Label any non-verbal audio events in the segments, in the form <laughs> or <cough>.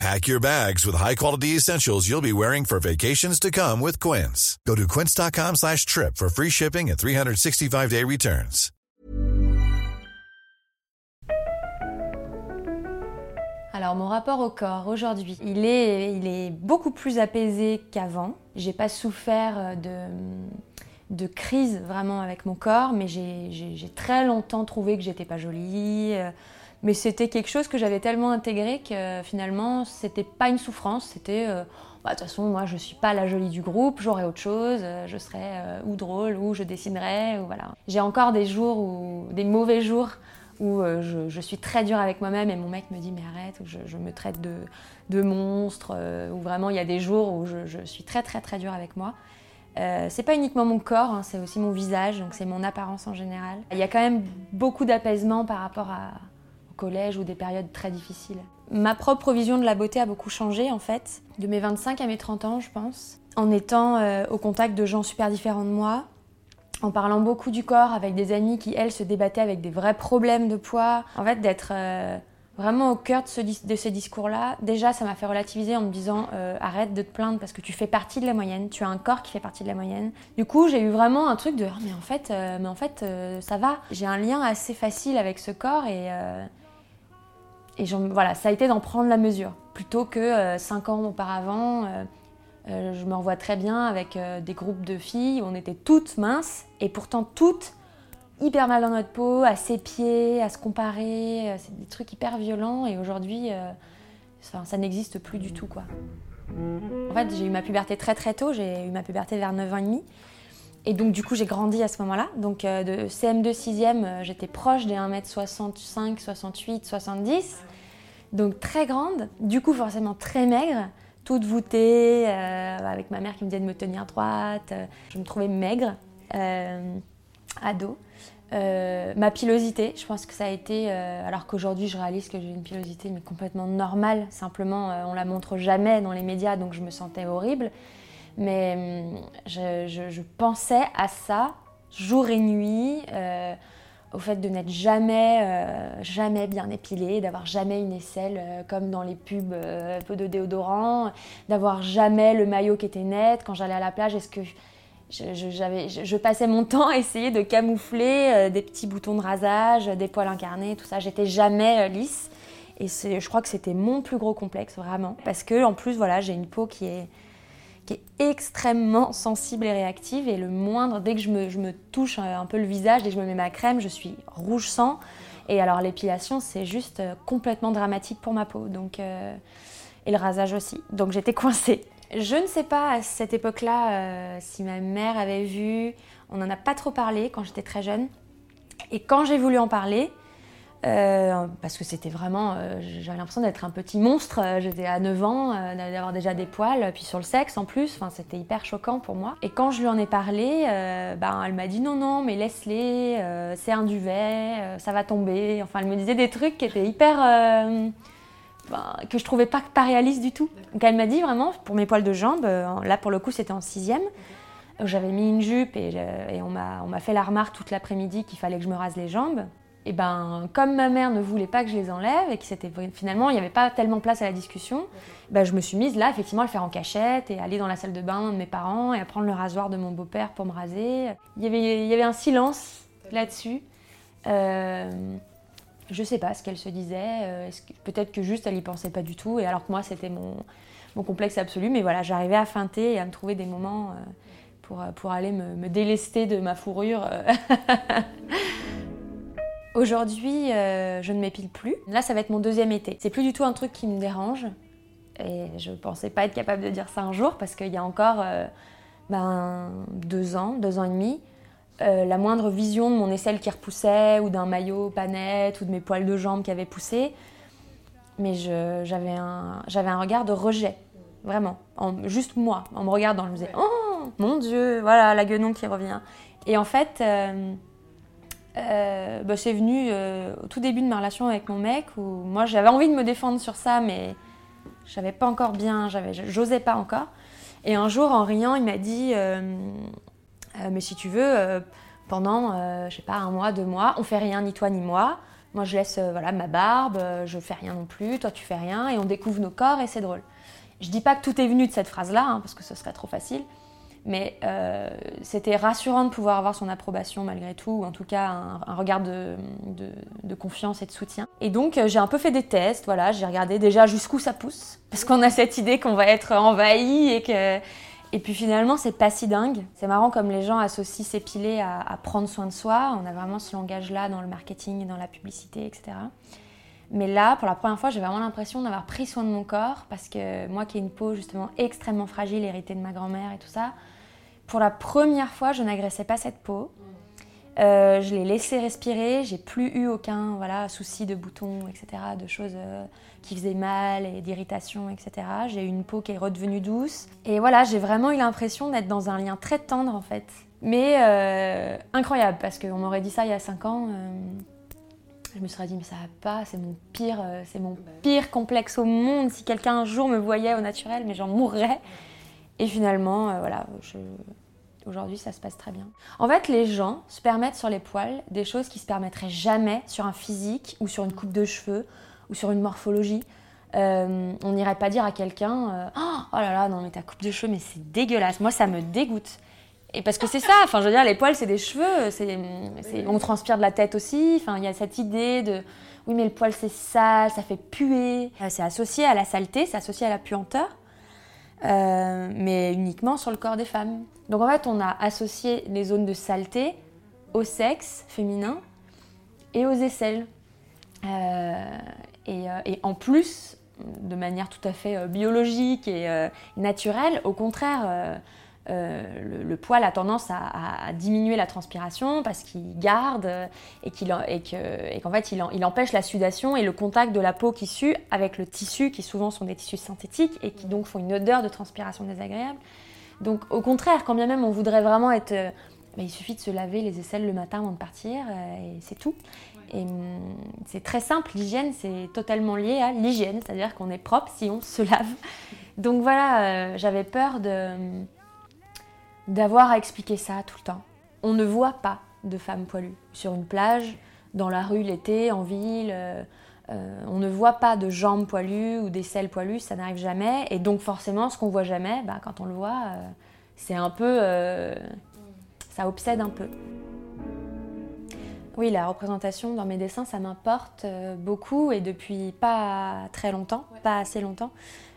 Pack your bags with high-quality essentials you'll be wearing for vacations to come with Quince. Go to quince.com slash trip for free shipping and 365-day returns. Alors, mon rapport au corps aujourd'hui, il est, il est beaucoup plus apaisé qu'avant. J'ai pas souffert de, de crise vraiment avec mon corps, mais j'ai très longtemps trouvé que j'étais pas jolie. Mais c'était quelque chose que j'avais tellement intégré que finalement, c'était pas une souffrance, c'était euh, bah, de toute façon, moi je suis pas la jolie du groupe, j'aurais autre chose, euh, je serais euh, ou drôle, ou je dessinerais, ou voilà. J'ai encore des jours, où, des mauvais jours où euh, je, suis très dure avec moi-même et mon mec me dit mais arrête, ou je, me traite de, de monstre, ou vraiment il y a des jours où je, suis très très très dure avec moi. C'est pas uniquement mon corps, hein, c'est aussi mon visage, donc c'est mon apparence en général. Il y a quand même beaucoup d'apaisement par rapport à, collège ou des périodes très difficiles. Ma propre vision de la beauté a beaucoup changé en fait, de mes 25 à mes 30 ans je pense, en étant euh, au contact de gens super différents de moi, en parlant beaucoup du corps avec des amies qui elles se débattaient avec des vrais problèmes de poids. En fait d'être euh, vraiment au cœur de ce, dis- de ce discours-là, déjà ça m'a fait relativiser en me disant euh, arrête de te plaindre parce que tu fais partie de la moyenne, tu as un corps qui fait partie de la moyenne. Du coup j'ai eu vraiment un truc de Ah, mais en fait, mais en fait ça va. J'ai un lien assez facile avec ce corps et, et voilà, ça a été d'en prendre la mesure. Plutôt que euh, cinq ans auparavant, euh, euh, je me revois très bien avec des groupes de filles où on était toutes minces et pourtant toutes hyper mal dans notre peau, à ses pieds, à se comparer. C'est des trucs hyper violents et aujourd'hui, ça n'existe plus du tout. quoi. En fait, j'ai eu ma puberté très très tôt, j'ai eu ma puberté vers 9 ans et demi. Et donc du coup, j'ai grandi à ce moment-là. Donc euh, de CM2 6e, euh, j'étais proche des 1m65, 68, 70. Donc très grande, du coup forcément très maigre, toute voûtée, euh, avec ma mère qui me disait de me tenir droite. je me trouvais maigre, ado. Ma pilosité, je pense que ça a été, alors qu'aujourd'hui je réalise que j'ai une pilosité mais complètement normale, simplement on la montre jamais dans les médias donc je me sentais horrible. Mais hum, je, pensais à ça jour et nuit, euh, au fait de n'être jamais, euh, jamais bien épilée, d'avoir jamais une aisselle euh, comme dans les pubs peu de déodorant, d'avoir jamais le maillot qui était net. Quand j'allais à la plage, est-ce que je, je- passais mon temps à essayer de camoufler des petits boutons de rasage, des poils incarnés, tout ça. J'étais jamais lisse. Et je crois que c'était mon plus gros complexe, vraiment. Parce que, en plus, voilà, j'ai une peau qui est, qui est extrêmement sensible et réactive. Et le moindre, dès que je me, je me touche euh, un peu le visage, dès que je me mets ma crème, je suis rouge sang. Et alors, l'épilation, c'est juste euh, complètement dramatique pour ma peau. Donc, euh, et le rasage aussi. Donc, j'étais coincée. Je ne sais pas à cette époque-là si ma mère avait vu. On n'en a pas trop parlé quand j'étais très jeune. Et quand j'ai voulu en parler, euh, parce que c'était vraiment, euh, j'avais l'impression d'être un petit monstre. Euh, J'étais à 9 ans, euh, d'avoir déjà des poils, puis sur le sexe en plus. Enfin, c'était hyper choquant pour moi. Et quand je lui en ai parlé, ben, elle m'a dit non, non, mais laisse-les, c'est un duvet, ça va tomber. Enfin, elle me disait des trucs qui étaient hyper. ben, que je trouvais pas, pas réalistes du tout. Donc elle m'a dit vraiment, pour mes poils de jambes, là pour le coup c'était en sixième, j'avais mis une jupe et, et on m'a on m'a fait la remarque toute l'après-midi qu'il fallait que je me rase les jambes. Et ben, comme ma mère ne voulait pas que je les enlève et que c'était finalement il n'y avait pas tellement place à la discussion, ben, je me suis mise là effectivement à le faire en cachette et aller dans la salle de bain de mes parents et à prendre le rasoir de mon beau-père pour me raser. Il y avait, il y avait un silence là-dessus. Euh, je sais pas ce qu'elle se disait. euh, Peut-être que juste elle y pensait pas du tout et alors que moi c'était mon, mon complexe absolu. Mais voilà, j'arrivais à feinter et à me trouver des moments euh, pour, euh, pour aller me, me délester de ma fourrure. <laughs> Aujourd'hui, euh, je ne m'épile plus. Là, ça va être mon deuxième été. C'est plus du tout un truc qui me dérange. Et je pensais pas être capable de dire ça un jour parce qu'il y a encore euh, ben, deux ans, deux ans et demi, euh, la moindre vision de mon aisselle qui repoussait ou d'un maillot pas net ou de mes poils de jambes qui avaient poussé, mais j'avais un, regard de rejet, vraiment. En- juste moi, en me regardant, je me disais Oh mon Dieu, voilà la guenon qui revient. Et en fait, euh, bah, c'est venu au tout début de ma relation avec mon mec où moi j'avais envie de me défendre sur ça, mais je pas encore bien, j'osais pas encore. Et un jour, en riant, il m'a dit Mais si tu veux, pendant, je sais pas, un mois, deux mois, on fait rien, ni toi ni moi. Moi, je laisse voilà, ma barbe, je fais rien non plus, toi tu fais rien, et on découvre nos corps et c'est drôle. Je dis pas que tout est venu de cette phrase-là, hein, parce que ce serait trop facile, mais euh, c'était rassurant de pouvoir avoir son approbation malgré tout, ou en tout cas un, regard de, confiance et de soutien. Et donc euh, j'ai un peu fait des tests, voilà, j'ai regardé déjà jusqu'où ça pousse, parce qu'on a cette idée qu'on va être envahi et que... Et puis finalement, c'est pas si dingue. C'est marrant comme les gens associent s'épiler à, à prendre soin de soi. On a vraiment ce langage-là dans le marketing et dans la publicité, etc. Mais là, pour la première fois, j'ai vraiment l'impression d'avoir pris soin de mon corps parce que moi qui ai une peau justement extrêmement fragile, héritée de ma grand-mère et tout ça, pour la première fois, je n'agressais pas cette peau. Euh, je l'ai laissée respirer, j'ai plus eu aucun voilà, souci de boutons, etc., de choses euh, qui faisaient mal et d'irritation, etc. J'ai eu une peau qui est redevenue douce. Et voilà, j'ai vraiment eu l'impression d'être dans un lien très tendre en fait. Mais euh, incroyable, parce qu'on m'aurait dit ça il y a 5 ans je me serais dit, mais ça va pas, c'est mon pire, euh, c'est mon bah pire complexe au monde. Si quelqu'un un jour me voyait au naturel, mais j'en mourrais. Et finalement, euh, voilà, aujourd'hui ça se passe très bien. En fait, les gens se permettent sur les poils des choses qui se permettraient jamais sur un physique ou sur une coupe de cheveux ou sur une morphologie. Euh, on n'irait pas dire à quelqu'un oh là là, non, mais ta coupe de cheveux, mais c'est dégueulasse. Moi, ça me dégoûte. Et parce que c'est ça, enfin je veux dire, les poils c'est des cheveux, c'est, on transpire de la tête aussi, enfin il y a cette idée de oui mais le poil c'est sale, ça fait puer, euh, c'est associé à la saleté, c'est associé à la puanteur, euh, mais uniquement sur le corps des femmes. Donc en fait on a associé les zones de saleté au sexe féminin et aux aisselles. Euh, et, et, en plus, de manière tout à fait biologique et naturelle, au contraire euh, le, poil a tendance à, diminuer la transpiration parce qu'il garde et qu'en fait il, empêche la sudation et le contact de la peau qui sue avec le tissu qui souvent sont des tissus synthétiques et qui donc font une odeur de transpiration désagréable. Donc au contraire, quand bien même on voudrait vraiment être... Euh, bah, il suffit de se laver les aisselles le matin avant de partir euh, et c'est tout. Et hum, c'est très simple, l'hygiène c'est totalement lié à l'hygiène, c'est-à-dire qu'on est propre si on se lave. Donc voilà, j'avais peur de d'avoir à expliquer ça tout le temps. On ne voit pas de femmes poilues sur une plage, dans la rue l'été, en ville. Euh, euh, on ne voit pas de jambes poilues ou des selles poilues, ça n'arrive jamais. Et donc forcément, ce qu'on voit jamais, bah, quand on le voit, euh, c'est un peu... ça obsède un peu. Oui, la représentation dans mes dessins, ça m'importe beaucoup et depuis pas très longtemps, pas assez longtemps.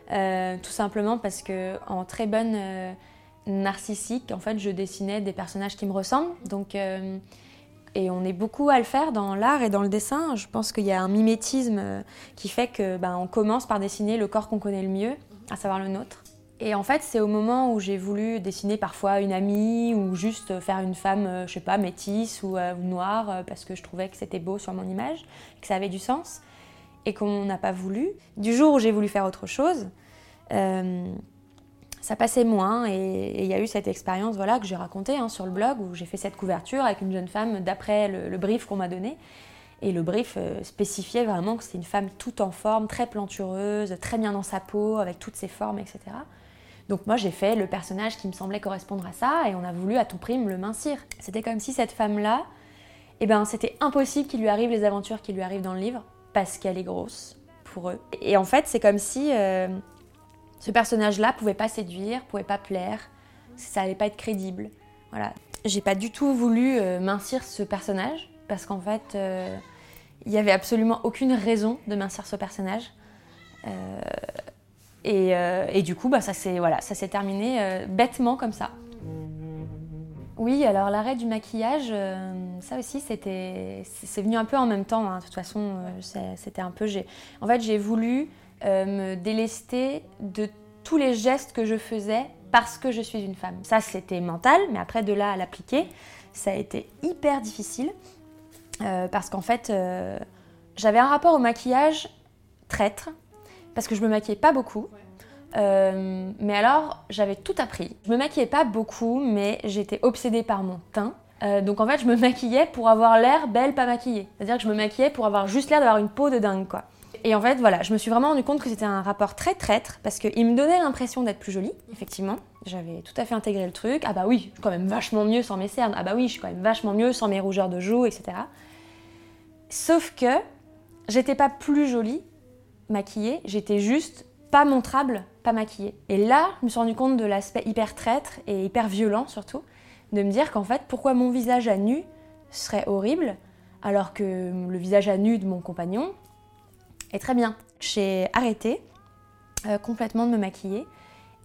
tout simplement parce que en très bonne narcissique. En fait, je dessinais des personnages qui me ressemblent. Donc, euh, et on est beaucoup à le faire dans l'art et dans le dessin. Je pense qu'il y a un mimétisme euh, qui fait que ben, on commence par dessiner le corps qu'on connaît le mieux, à savoir le nôtre. Et en fait, c'est au moment où j'ai voulu dessiner parfois une amie ou juste faire une femme, euh, je sais pas, métisse ou, noire parce que je trouvais que c'était beau sur mon image, que ça avait du sens et qu'on n'a pas voulu. Du jour où j'ai voulu faire autre chose, ça passait moins et il y a eu cette expérience voilà, que j'ai racontée hein, sur le blog où j'ai fait cette couverture avec une jeune femme d'après le, brief qu'on m'a donné. Et le brief euh, spécifiait vraiment que c'était une femme toute en forme, très plantureuse, très bien dans sa peau, avec toutes ses formes, etc. Donc moi j'ai fait le personnage qui me semblait correspondre à ça et on a voulu à tout prix le mincir. C'était comme si cette femme-là, eh ben, c'était impossible qu'il lui arrive les aventures qui lui arrivent dans le livre parce qu'elle est grosse pour eux. Et en fait c'est comme si... Euh, ce personnage-là pouvait pas séduire, pouvait pas plaire, ça allait pas être crédible. Voilà. J'ai pas du tout voulu euh, mincir ce personnage parce qu'en fait, euh, il y avait absolument aucune raison de mincir ce personnage. Euh, et, du coup, bah, ça s'est voilà, terminé bêtement comme ça. Oui, alors l'arrêt du maquillage, ça aussi, c'était, c'est venu un peu en même temps. Hein. De toute façon, c'était un peu. En fait, j'ai voulu euh, me délester de tous les gestes que je faisais parce que je suis une femme. Ça, c'était mental, mais après, de là à l'appliquer, ça a été hyper difficile euh, parce qu'en fait, euh, j'avais un rapport au maquillage traître parce que je me maquillais pas beaucoup. Mais alors, j'avais tout appris. Je me maquillais pas beaucoup, mais j'étais obsédée par mon teint. Euh, donc en fait, je me <laughs> maquillais pour avoir l'air belle, pas maquillée. C'est-à-dire que je me maquillais pour avoir juste l'air d'avoir une peau de dingue, quoi. Et en fait, voilà, je me suis vraiment rendu compte que c'était un rapport très traître parce qu'il me donnait l'impression d'être plus jolie, effectivement. J'avais tout à fait intégré le truc. Ah bah oui, je suis quand même vachement mieux sans mes cernes. Ah bah oui, je suis quand même vachement mieux sans mes rougeurs de joues, etc. Sauf que j'étais pas plus jolie maquillée, j'étais juste pas montrable, pas maquillée. Et là, je me suis rendu compte de l'aspect hyper traître et hyper violent surtout, de me dire qu'en fait, pourquoi mon visage à nu serait horrible alors que le visage à nu de mon compagnon est très bien. J'ai arrêté euh, complètement de me maquiller.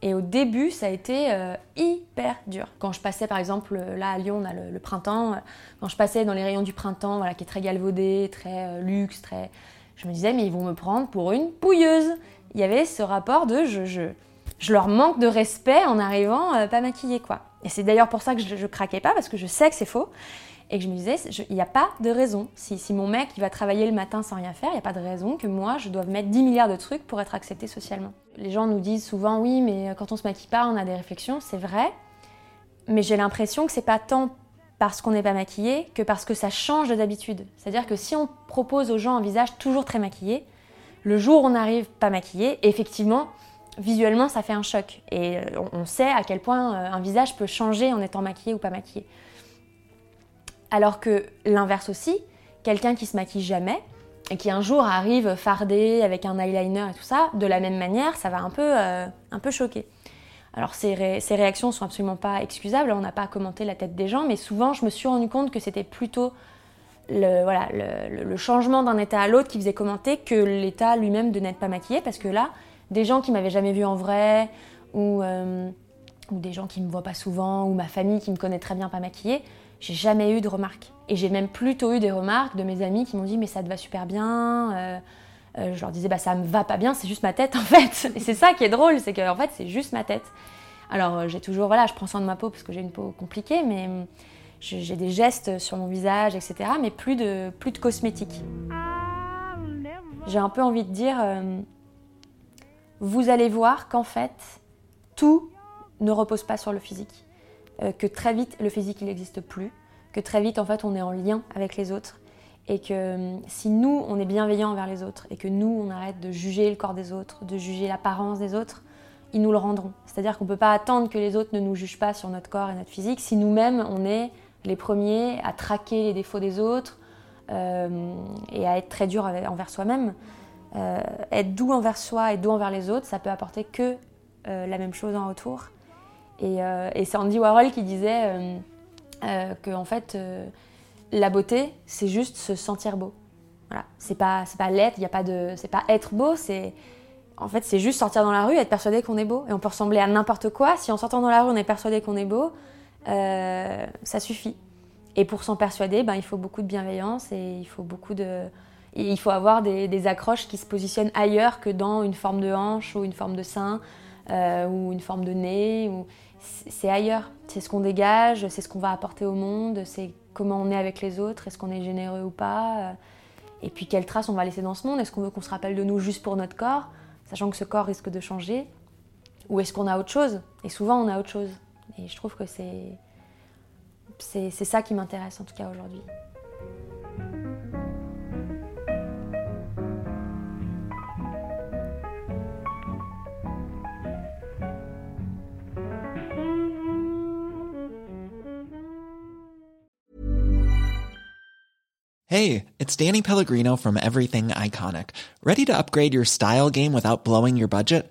Et au début, ça a été euh, hyper dur. Quand je passais, par exemple, là à Lyon, le, printemps. Quand je passais dans les rayons du printemps, voilà, qui est très galvaudé, très euh, luxe, très, je me disais, mais ils vont me prendre pour une pouilleuse. Il y avait ce rapport de je, je, je leur manque de respect en arrivant pas maquillée, quoi. Et c'est d'ailleurs pour ça que je, craquais pas, parce que je sais que c'est faux. Et que je me disais, il n'y a pas de raison. Si, si, mon mec il va travailler le matin sans rien faire, il n'y a pas de raison que moi je doive mettre 10 milliards de trucs pour être acceptée socialement. Les gens nous disent souvent, oui, mais quand on se maquille pas, on a des réflexions. C'est vrai. Mais j'ai l'impression que c'est pas tant parce qu'on n'est pas maquillé que parce que ça change d'habitude. C'est-à-dire que si on propose aux gens un visage toujours très maquillé, le jour où on arrive pas maquillé, effectivement, visuellement, ça fait un choc. Et euh, on sait à quel point euh, un visage peut changer en étant maquillé ou pas maquillé. Alors que l'inverse aussi, quelqu'un qui se maquille jamais et qui un jour arrive fardé avec un eyeliner et tout ça, de la même manière, ça va un peu, euh, choquer. Alors ces, réactions sont absolument pas excusables, on n'a pas commenté la tête des gens, mais souvent je me suis rendu compte que c'était plutôt le, voilà, le, changement d'un état à l'autre qui faisait commenter que l'état lui-même de n'être pas maquillé, parce que là, des gens qui m'avaient jamais vu en vrai, ou, euh, ou des gens qui me voient pas souvent, ou ma famille qui me connaît très bien pas maquillée, j'ai jamais eu de remarques. Et j'ai même plutôt eu des remarques de mes amis qui m'ont dit mais ça te va super bien. Euh, euh, je leur disais bah ça me va pas bien, c'est juste ma tête <laughs> en fait. Et c'est ça qui est drôle, c'est qu'en fait c'est juste ma tête. Alors j'ai toujours voilà, je prends soin de ma peau parce que j'ai une peau compliquée, mais j'ai des gestes sur mon visage, etc. Mais plus de plus de cosmétiques. J'ai un peu envie de dire, vous allez voir qu'en fait tout ne repose pas sur le physique. Euh, que très vite le physique il n'existe plus, que très vite en fait on est en lien avec les autres et que euh, si nous on est bienveillant envers les autres et que nous on arrête de juger le corps des autres, de juger l'apparence des autres, ils nous le rendront. C'est-à-dire qu'on ne peut pas attendre que les autres ne nous jugent pas sur notre corps et notre physique si nous-mêmes on est les premiers à traquer les défauts des autres euh, et à être très dur envers soi-même. être doux envers soi et doux envers les autres, ça peut apporter que la même chose en retour. Euh, et, c'est Andy Warhol qui disait euh, euh, que en fait, la beauté, c'est juste se sentir beau. Voilà. C'est pas, c'est pas l'être, il y a pas de, c'est pas être beau, c'est en fait, c'est juste sortir dans la rue et être persuadé qu'on est beau. Et on peut ressembler à n'importe quoi. Si en sortant dans la rue, on est persuadé qu'on est beau, ça suffit. Et pour s'en persuader, ben, il faut beaucoup de bienveillance et il faut beaucoup de. il faut avoir des, accroches qui se positionnent ailleurs que dans une forme de hanche ou une forme de sein ou une forme de nez. Ou c'est ailleurs. C'est ce qu'on dégage, c'est ce qu'on va apporter au monde, c'est comment on est avec les autres, est-ce qu'on est généreux ou pas. Et puis quelle trace on va laisser dans ce monde? Est-ce qu'on veut qu'on se rappelle de nous juste pour notre corps, sachant que ce corps risque de changer? Ou est-ce qu'on a autre chose? Et souvent on a autre chose. Et je trouve que c'est c'est ça qui m'intéresse en tout cas aujourd'hui. Hey, it's Danny Pellegrino from Everything Iconic. Ready to upgrade your style game without blowing your budget?